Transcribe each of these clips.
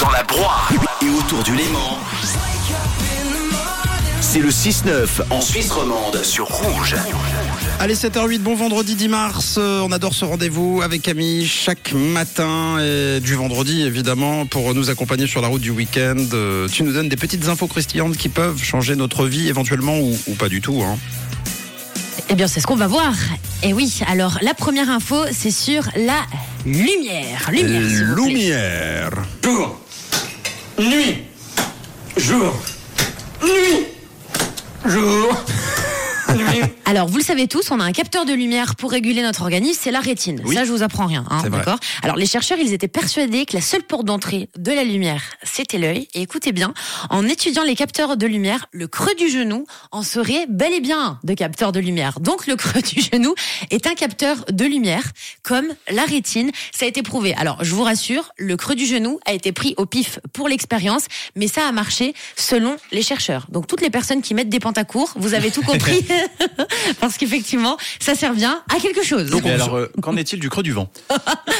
dans la broie et autour du Léman. C'est le 6-9 en Suisse romande sur Rouge. Allez, 7h08, bon vendredi 10 mars. Euh, on adore ce rendez-vous avec Camille chaque matin et du vendredi, évidemment, pour nous accompagner sur la route du week-end. Euh, tu nous donnes des petites infos croustillantes qui peuvent changer notre vie éventuellement ou, ou pas du tout. Hein. Eh bien, c'est ce qu'on va voir. Et oui, alors la première info, c'est sur la lumière. Lumière. s'il vous plaît. Lumière. Nuit, jour, nuit, jour, nuit. Alors, vous le savez tous, on a un capteur de lumière pour réguler notre organisme, c'est la rétine. Oui. Ça, je vous apprends rien, hein, d'accord? Alors, les chercheurs, ils étaient persuadés que la seule porte d'entrée de la lumière, c'était l'œil. Et écoutez bien, en étudiant les capteurs de lumière, le creux du genou en serait bel et bien un de capteur de lumière. Donc, le creux du genou est un capteur de lumière, comme la rétine. Ça a été prouvé. Alors, je vous rassure, le creux du genou a été pris au pif pour l'expérience, mais ça a marché selon les chercheurs. Donc, toutes les personnes qui mettent des pantacours, vous avez tout compris. Parce qu'effectivement, ça sert bien à quelque chose. Mais alors, euh, qu'en est-il du creux du vent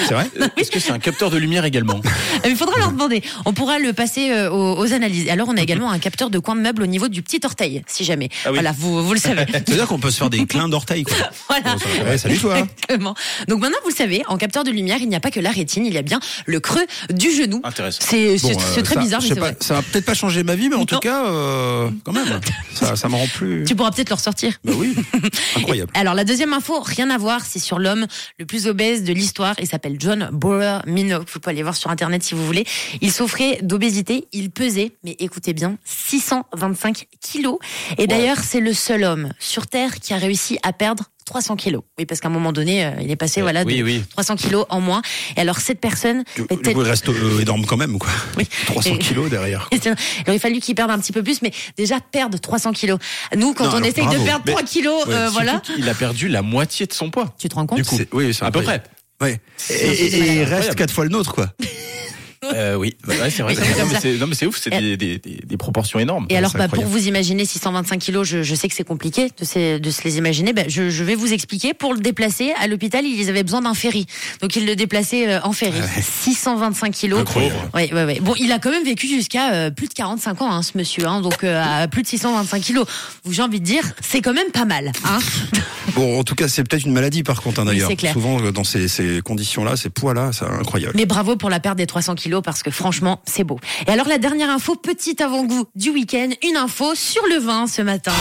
C'est vrai Est-ce que c'est un capteur de lumière également Il faudra leur demander. On pourra le passer euh, aux, aux analyses. Et alors, on a également un capteur de coin de meuble au niveau du petit orteil, si jamais. Ah oui. Voilà, vous, vous le savez. C'est-à-dire qu'on peut se faire des clins d'orteil, quoi. voilà. Ouais, salut toi. Exactement. Donc maintenant, vous le savez, en capteur de lumière, il n'y a pas que la rétine, il y a bien le creux du genou. Intéressant. C'est Bon, euh, très ça, bizarre, je mais sais c'est pas, vrai. Ça va peut-être pas changer ma vie, mais en tout cas, euh, quand même, ça, ça me rend plus. Tu pourras peut-être le ressortir. Bah oui, incroyable. Alors la deuxième info, rien à voir, c'est sur l'homme le plus obèse de l'histoire. Il s'appelle John Borer Minogue. Vous pouvez aller voir sur internet si vous voulez. Il souffrait d'obésité. Il pesait, mais écoutez bien, 625 kilos. Et d'ailleurs, c'est le seul homme sur Terre qui a réussi à perdre 300 kilos. Oui, parce qu'à un moment donné, euh, il est passé voilà oui, de oui. 300 kilos en moins. Et alors cette personne, coup, il reste euh, énorme quand même, quoi. Oui. 300 Et- kilos derrière. il aurait fallu qu'il perde un petit peu plus, mais déjà perdre 300 kilos. Nous, quand Non, on alors, essaye bravo. de perdre Mais- 3 kilos, Ouais, euh, voilà. qu'il a perdu la moitié de son poids. Tu te rends compte Du coup, C'est- oui, c'est à peu près. Ouais. Et, et- et il reste quatre fois le nôtre, quoi. Euh, oui, Bah ouais, c'est vrai. Oui, c'est non, mais c'est, non, mais c'est ouf, c'est des, des, des, des proportions énormes. Et alors, bah, pour vous imaginer 625 kilos, je, je sais que c'est compliqué de se, de se les imaginer. Bah, je, je vais vous expliquer. Pour le déplacer à l'hôpital, ils avaient besoin d'un ferry, donc ils le déplaçaient euh, en ferry. 625 kilos. Incroyable. Ouais, ouais, ouais. Bon, il a quand même vécu jusqu'à euh, plus de 45 ans, hein, ce monsieur. Hein, donc euh, à plus de 625 kilos. J'ai envie de dire, c'est quand même pas mal. Hein Bon, en tout cas, c'est peut-être une maladie, par contre, hein, Oui, d'ailleurs. c'est clair. Souvent, dans ces, ces conditions-là, ces poids-là, c'est incroyable. Mais bravo pour la perte des 300 kilos parce que franchement, c'est beau. Et alors la dernière info, petit avant-goût du week-end, une info sur le vin ce matin.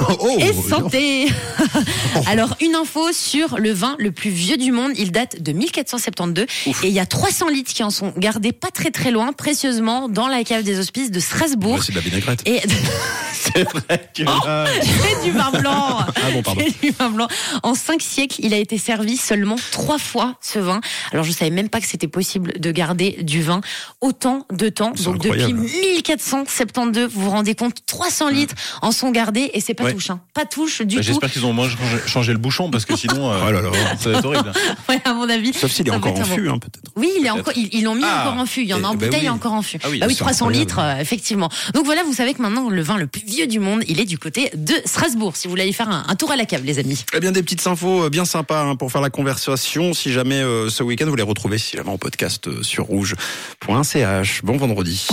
Oh, Et oh, santé Alors, une info sur le vin le plus vieux du monde. Il date de 1472. Et il y a 300 litres qui en sont gardés pas très très loin, précieusement, dans la cave des hospices de Ouais, Strasbourg. c'est de la vinaigrette. Et C'est vrai que c'est du vin blanc. Ah bon, pardon. C'est du vin blanc. En cinq siècles, il a été servi seulement trois fois ce vin. Alors je savais même pas que c'était possible de garder du vin autant de temps. C'est Donc depuis incroyable. 1472, vous vous rendez compte, 300 litres en sont gardés et c'est pas Ouais. touche. Hein. Pas touche du bah, tout. j'espère qu'ils ont moins changé, changé le bouchon parce que sinon, euh, Oh là là. ça va être horrible. Ouais, à mon avis. Sauf s'il est encore en fût, hein, peut-être. Oui, il est encore, ils ils l'ont mis Ah. encore en fût. Il y en a Eh en ben bouteille oui. et encore en fût. Ah oui, bah oui, c'est 300 incroyable. litres, euh, effectivement. Donc voilà, vous savez que maintenant, le vin le plus vieux du monde, il est du côté de Strasbourg. Si vous voulez aller faire un, un tour à la cave, les amis. Eh bien, des petites infos euh, bien sympas hein, pour faire la conversation. Si jamais euh, ce week-end, vous les retrouvez si jamais en podcast euh, sur rouge.ch. Bon vendredi.